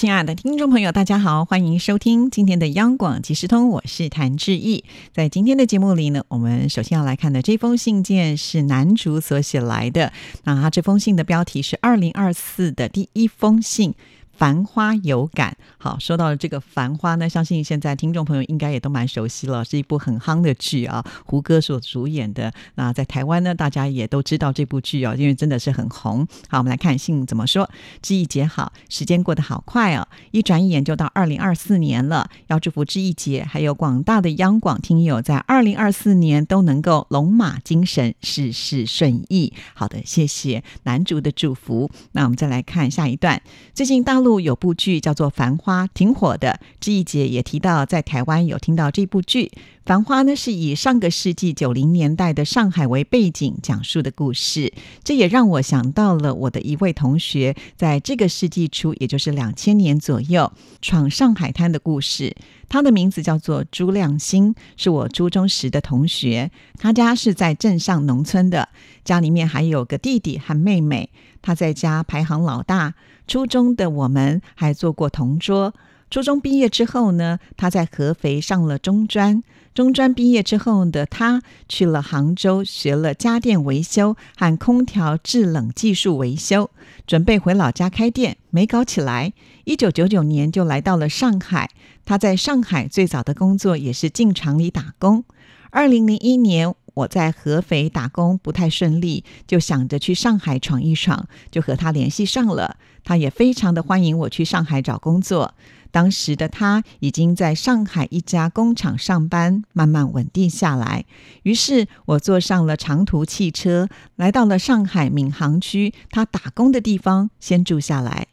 亲爱的听众朋友，大家好，欢迎收听今天的央广即时通，我是谭志毅。在今天的节目里呢，我们首先要来看的这封信件是男主所写来的。那他这封信的标题是“二零二四的第一封信”。繁花有感，好，说到了这个繁花呢，相信现在听众朋友应该也都蛮熟悉了，是一部很夯的剧啊，胡歌所主演的。那在台湾呢，大家也都知道这部剧哦，因为真的是很红。好，我们来看信怎么说。志毅姐好，时间过得好快哦，一转眼就到二零二四年了。要祝福志毅姐还有广大的央广听友，在二零二四年都能够龙马精神，事事顺意。好的，谢谢男主的祝福。那我们再来看下一段，最近大陆。有部剧叫做《繁花》，挺火的。志一姐也提到，在台湾有听到这部剧。《繁花》呢是以上个世纪九零年代的上海为背景讲述的故事，这也让我想到了我的一位同学，在这个世纪初，也就是两千年左右闯上海滩的故事。他的名字叫做朱亮星，是我初中时的同学。他家是在镇上农村的，家里面还有个弟弟和妹妹。他在家排行老大。初中的我们还做过同桌。初中毕业之后呢，他在合肥上了中专。中专毕业之后的他去了杭州，学了家电维修和空调制冷技术维修，准备回老家开店，没搞起来。一九九九年就来到了上海。他在上海最早的工作也是进厂里打工。二零零一年。我在合肥打工不太顺利，就想着去上海闯一闯，就和他联系上了。他也非常的欢迎我去上海找工作。当时的他已经在上海一家工厂上班，慢慢稳定下来。于是我坐上了长途汽车，来到了上海闵行区他打工的地方，先住下来。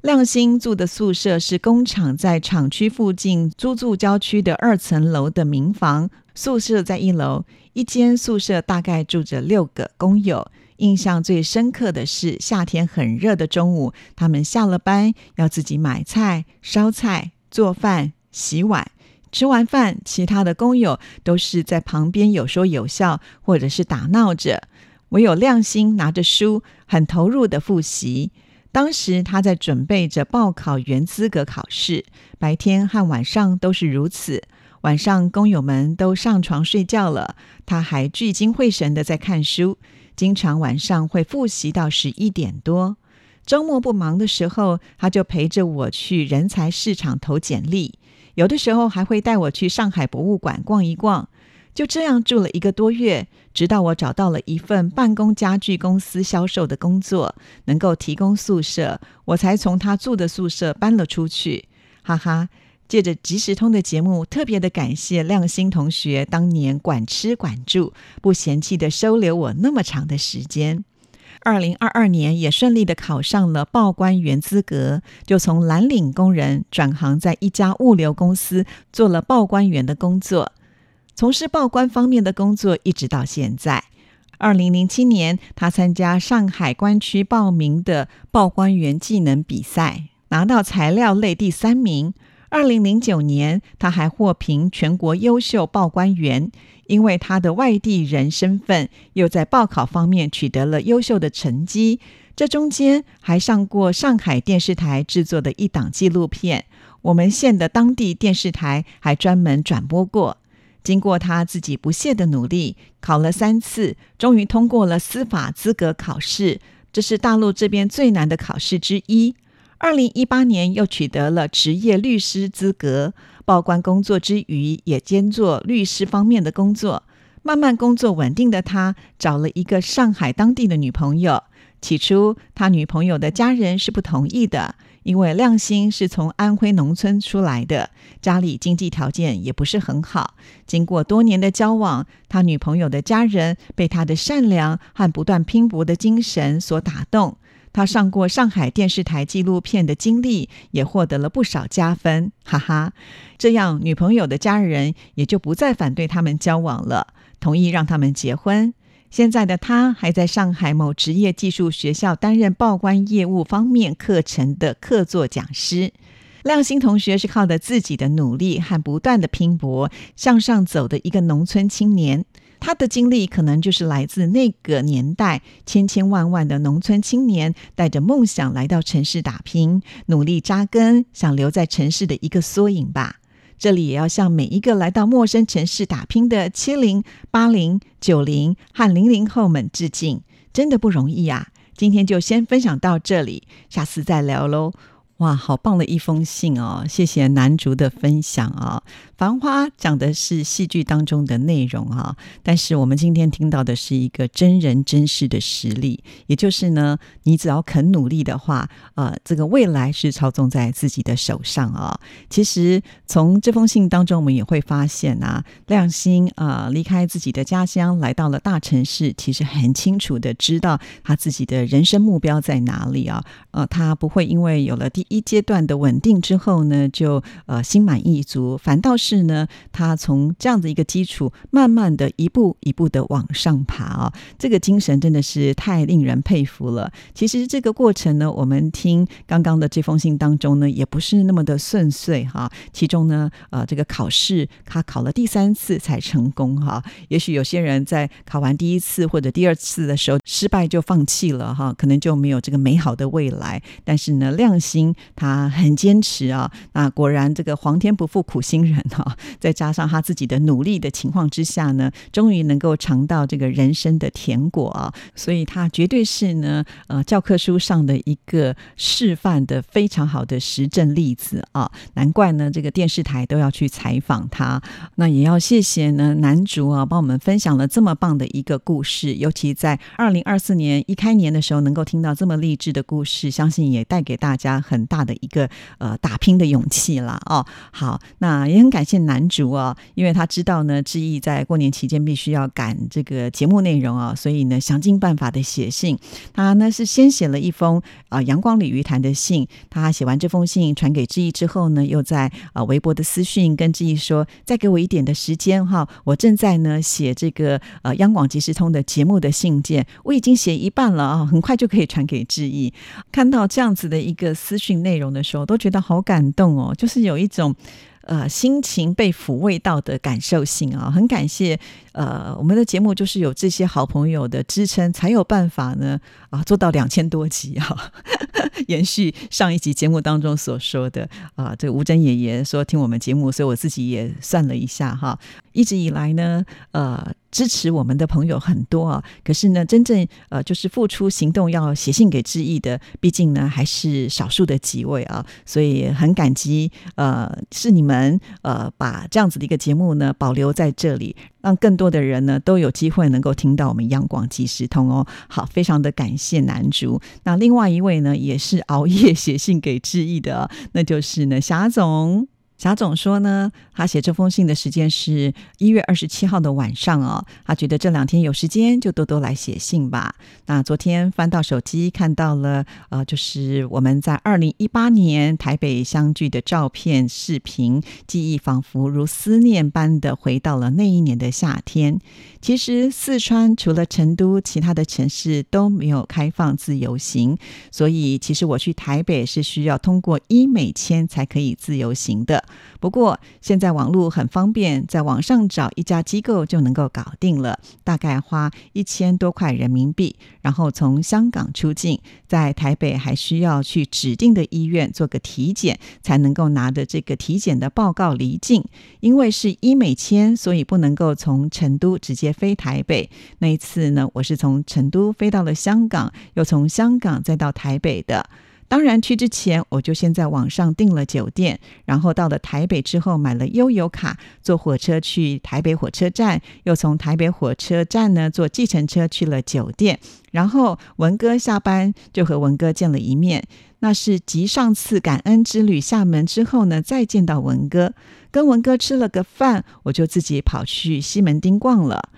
亮星住的宿舍是工厂在厂区附近租住郊区的二层楼的民房，宿舍在一楼。一间宿舍大概住着六个工友。印象最深刻的是夏天很热的中午，他们下了班要自己买菜、烧菜、做饭、洗碗。吃完饭，其他的工友都是在旁边有说有笑，或者是打闹着。唯有亮星拿着书，很投入的复习。当时他在准备着报考原资格考试，白天和晚上都是如此。晚上，工友们都上床睡觉了，他还聚精会神的在看书，经常晚上会复习到十一点多。周末不忙的时候，他就陪着我去人才市场投简历，有的时候还会带我去上海博物馆逛一逛。就这样住了一个多月，直到我找到了一份办公家具公司销售的工作，能够提供宿舍，我才从他住的宿舍搬了出去。哈哈。借着即时通的节目，特别的感谢亮星同学当年管吃管住，不嫌弃的收留我那么长的时间。二零二二年也顺利的考上了报关员资格，就从蓝领工人转行在一家物流公司做了报关员的工作，从事报关方面的工作一直到现在。二零零七年，他参加上海关区报名的报关员技能比赛，拿到材料类第三名。二零零九年，他还获评全国优秀报关员，因为他的外地人身份，又在报考方面取得了优秀的成绩。这中间还上过上海电视台制作的一档纪录片，我们县的当地电视台还专门转播过。经过他自己不懈的努力，考了三次，终于通过了司法资格考试，这是大陆这边最难的考试之一。二零一八年又取得了职业律师资格，报关工作之余也兼做律师方面的工作。慢慢工作稳定的他，找了一个上海当地的女朋友。起初，他女朋友的家人是不同意的，因为亮星是从安徽农村出来的，家里经济条件也不是很好。经过多年的交往，他女朋友的家人被他的善良和不断拼搏的精神所打动。他上过上海电视台纪录片的经历，也获得了不少加分，哈哈。这样，女朋友的家人也就不再反对他们交往了，同意让他们结婚。现在的他还在上海某职业技术学校担任报关业务方面课程的客座讲师。亮星同学是靠着自己的努力和不断的拼搏向上走的一个农村青年。他的经历可能就是来自那个年代千千万万的农村青年带着梦想来到城市打拼，努力扎根，想留在城市的一个缩影吧。这里也要向每一个来到陌生城市打拼的七零、八零、九零和零零后们致敬，真的不容易啊！今天就先分享到这里，下次再聊喽。哇，好棒的一封信哦！谢谢楠竹的分享啊。《繁花》讲的是戏剧当中的内容啊，但是我们今天听到的是一个真人真事的实例，也就是呢，你只要肯努力的话，呃，这个未来是操纵在自己的手上啊。其实从这封信当中，我们也会发现啊，亮星啊离开自己的家乡，来到了大城市，其实很清楚的知道他自己的人生目标在哪里啊。呃，他不会因为有了第一阶段的稳定之后呢，就呃心满意足，反倒是。呢，他从这样的一个基础，慢慢的一步一步的往上爬啊，这个精神真的是太令人佩服了。其实这个过程呢，我们听刚刚的这封信当中呢，也不是那么的顺遂哈。其中呢，呃，这个考试他考了第三次才成功哈。也许有些人在考完第一次或者第二次的时候失败就放弃了哈，可能就没有这个美好的未来。但是呢，亮星他很坚持啊，那果然这个皇天不负苦心人哈。再加上他自己的努力的情况之下呢，终于能够尝到这个人生的甜果啊！所以他绝对是呢，呃，教科书上的一个示范的非常好的实证例子啊！难怪呢，这个电视台都要去采访他。那也要谢谢呢，男主啊，帮我们分享了这么棒的一个故事。尤其在二零二四年一开年的时候，能够听到这么励志的故事，相信也带给大家很很大的一个呃打拼的勇气了哦。好，那也很感谢。男主哦，因为他知道呢，志毅在过年期间必须要赶这个节目内容啊，所以呢，想尽办法的写信。他呢是先写了一封啊阳光鲤鱼潭的信，他写完这封信传给志毅之后呢，又在啊微博的私讯跟志毅说：“再给我一点的时间哈，我正在呢写这个呃央广即时通的节目的信件，我已经写一半了啊，很快就可以传给志毅。”看到这样子的一个私讯内容的时候，都觉得好感动哦，就是有一种。呃，心情被抚慰到的感受性啊，很感谢。呃，我们的节目就是有这些好朋友的支撑，才有办法呢啊，做到两千多集啊。延续上一集节目当中所说的啊，这个吴珍爷爷说听我们节目，所以我自己也算了一下哈。一直以来呢，呃，支持我们的朋友很多啊，可是呢，真正呃，就是付出行动要写信给致意的，毕竟呢，还是少数的几位啊，所以很感激呃，是你们能呃，把这样子的一个节目呢保留在这里。让更多的人呢都有机会能够听到我们央广即时通哦。好，非常的感谢男主。那另外一位呢，也是熬夜写信给志毅的，那就是呢霞总。贾总说呢，他写这封信的时间是一月二十七号的晚上哦。他觉得这两天有时间，就多多来写信吧。那昨天翻到手机，看到了呃，就是我们在二零一八年台北相聚的照片、视频，记忆仿佛如思念般的回到了那一年的夏天。其实四川除了成都，其他的城市都没有开放自由行，所以其实我去台北是需要通过医美签才可以自由行的。不过现在网络很方便，在网上找一家机构就能够搞定了，大概花一千多块人民币，然后从香港出境，在台北还需要去指定的医院做个体检，才能够拿着这个体检的报告离境。因为是医美签，所以不能够从成都直接。飞台北那一次呢，我是从成都飞到了香港，又从香港再到台北的。当然去之前，我就先在网上订了酒店，然后到了台北之后买了悠游卡，坐火车去台北火车站，又从台北火车站呢坐计程车去了酒店。然后文哥下班就和文哥见了一面，那是继上次感恩之旅厦门之后呢，再见到文哥，跟文哥吃了个饭，我就自己跑去西门町逛了。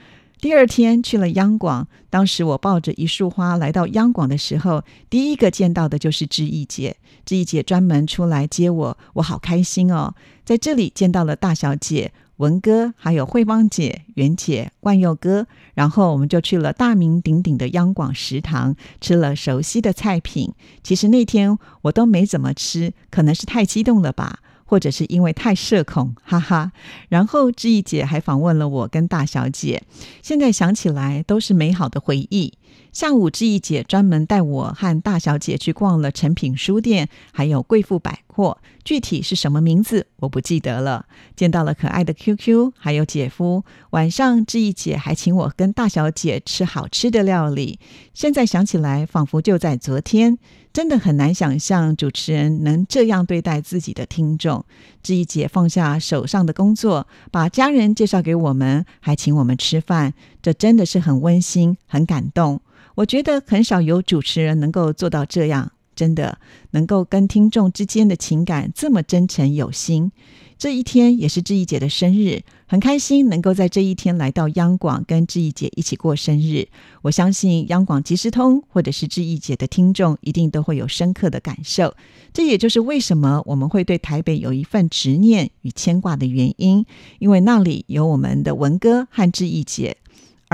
第二天去了央广，当时我抱着一束花来到央广的时候，第一个见到的就是志毅姐。志毅姐专门出来接我，我好开心哦！在这里见到了大小姐，文哥，还有慧芳姐、袁姐、冠佑哥，然后我们就去了大名鼎鼎的央广食堂，吃了熟悉的菜品。其实那天我都没怎么吃，可能是太激动了吧。或者是因为太社恐，哈哈。然后志毅姐还访问了我跟大小姐，现在想起来都是美好的回忆。下午志毅姐专门带我和大小姐去逛了诚品书店，还有贵妇百货。具体是什么名字我不记得了。见到了可爱的 QQ，还有姐夫。晚上志毅姐还请我跟大小姐吃好吃的料理。现在想起来，仿佛就在昨天。真的很难想象主持人能这样对待自己的听众。志毅姐放下手上的工作，把家人介绍给我们，还请我们吃饭，这真的是很温馨、很感动。我觉得很少有主持人能够做到这样，真的能够跟听众之间的情感这么真诚有心。这一天也是志毅姐的生日，很开心能够在这一天来到央广，跟志毅姐一起过生日。我相信央广即时通或者是志毅姐的听众，一定都会有深刻的感受。这也就是为什么我们会对台北有一份执念与牵挂的原因，因为那里有我们的文哥和志毅姐。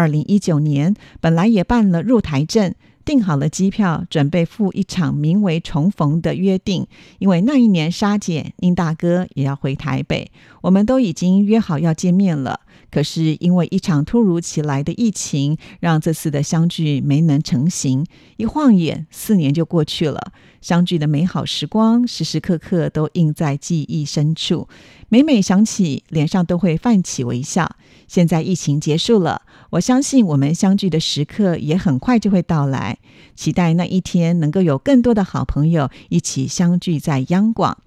二零一九年本来也办了入台证。订好了机票，准备赴一场名为“重逢”的约定。因为那一年沙姐、宁大哥也要回台北，我们都已经约好要见面了。可是因为一场突如其来的疫情，让这次的相聚没能成行。一晃眼，四年就过去了。相聚的美好时光，时时刻刻都印在记忆深处。每每想起，脸上都会泛起微笑。现在疫情结束了，我相信我们相聚的时刻也很快就会到来。期待那一天能够有更多的好朋友一起相聚在央广。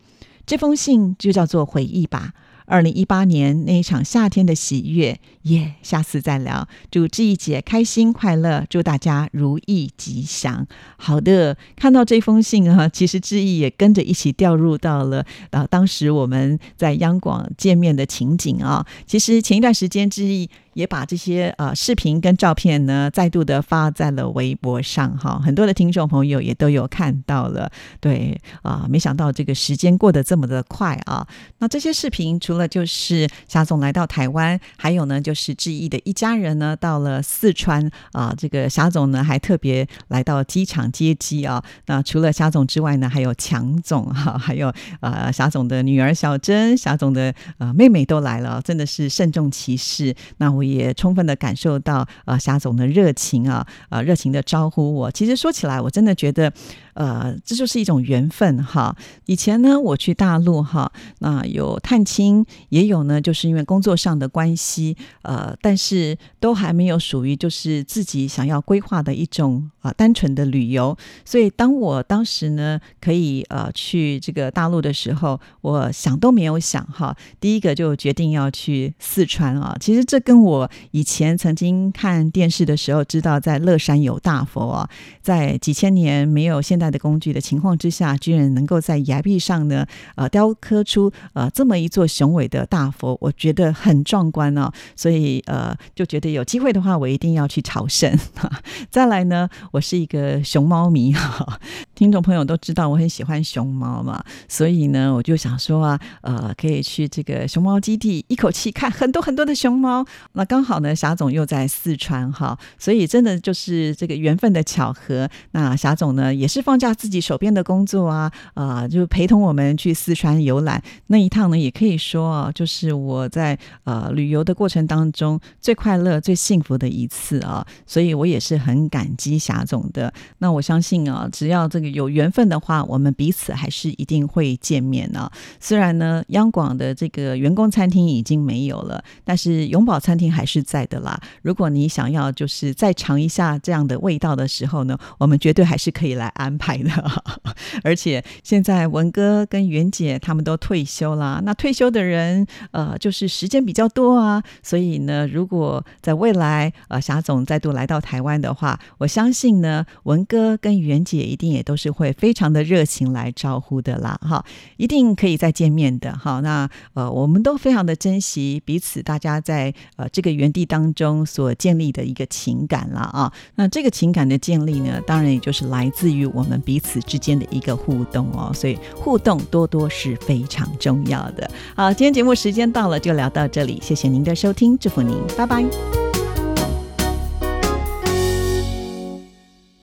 这封信就叫做回忆吧。二零一八年那一场夏天的喜悦，耶！下次再聊。祝志毅姐开心快乐，祝大家如意吉祥。好的，看到这封信啊，其实志毅也跟着一起掉入到了啊，当时我们在央广见面的情景啊。其实前一段时间志毅。也把这些呃视频跟照片呢，再度的发在了微博上哈，很多的听众朋友也都有看到了。对啊，没想到这个时间过得这么的快啊！那这些视频除了就是霞总来到台湾，还有呢就是志毅的一家人呢到了四川啊，这个霞总呢还特别来到机场接机啊。那除了霞总之外呢，还有强总哈，还有呃霞总的女儿小珍，霞总的呃妹妹都来了，真的是慎重其事。那我。也充分的感受到呃霞总的热情啊，呃热情的招呼我。其实说起来，我真的觉得。呃，这就是一种缘分哈。以前呢，我去大陆哈，那有探亲，也有呢，就是因为工作上的关系，呃，但是都还没有属于就是自己想要规划的一种啊单纯的旅游。所以，当我当时呢可以呃去这个大陆的时候，我想都没有想哈，第一个就决定要去四川啊。其实这跟我我以前曾经看电视的时候知道在乐山有大佛啊，在几千年没有现代。的工具的情况之下，居然能够在崖壁上呢，呃，雕刻出呃这么一座雄伟的大佛，我觉得很壮观哦。所以呃，就觉得有机会的话，我一定要去朝圣。再来呢，我是一个熊猫迷哈，听众朋友都知道我很喜欢熊猫嘛，所以呢，我就想说啊，呃，可以去这个熊猫基地，一口气看很多很多的熊猫。那刚好呢，霞总又在四川哈，所以真的就是这个缘分的巧合。那霞总呢，也是放。下自己手边的工作啊，呃，就陪同我们去四川游览那一趟呢，也可以说啊，就是我在呃旅游的过程当中最快乐、最幸福的一次啊，所以我也是很感激霞总的。那我相信啊，只要这个有缘分的话，我们彼此还是一定会见面呢。虽然呢，央广的这个员工餐厅已经没有了，但是永宝餐厅还是在的啦。如果你想要就是再尝一下这样的味道的时候呢，我们绝对还是可以来安排。的，而且现在文哥跟袁姐他们都退休了。那退休的人，呃，就是时间比较多啊。所以呢，如果在未来，呃，霞总再度来到台湾的话，我相信呢，文哥跟袁姐一定也都都是会非常的热情来招呼的啦，哈，一定可以再见面的，哈。那呃，我们都非常的珍惜彼此，大家在呃这个原地当中所建立的一个情感了啊。那这个情感的建立呢，当然也就是来自于我们彼此之间的一个互动哦，所以互动多多是非常重要的。好，今天节目时间到了，就聊到这里，谢谢您的收听，祝福您，拜拜。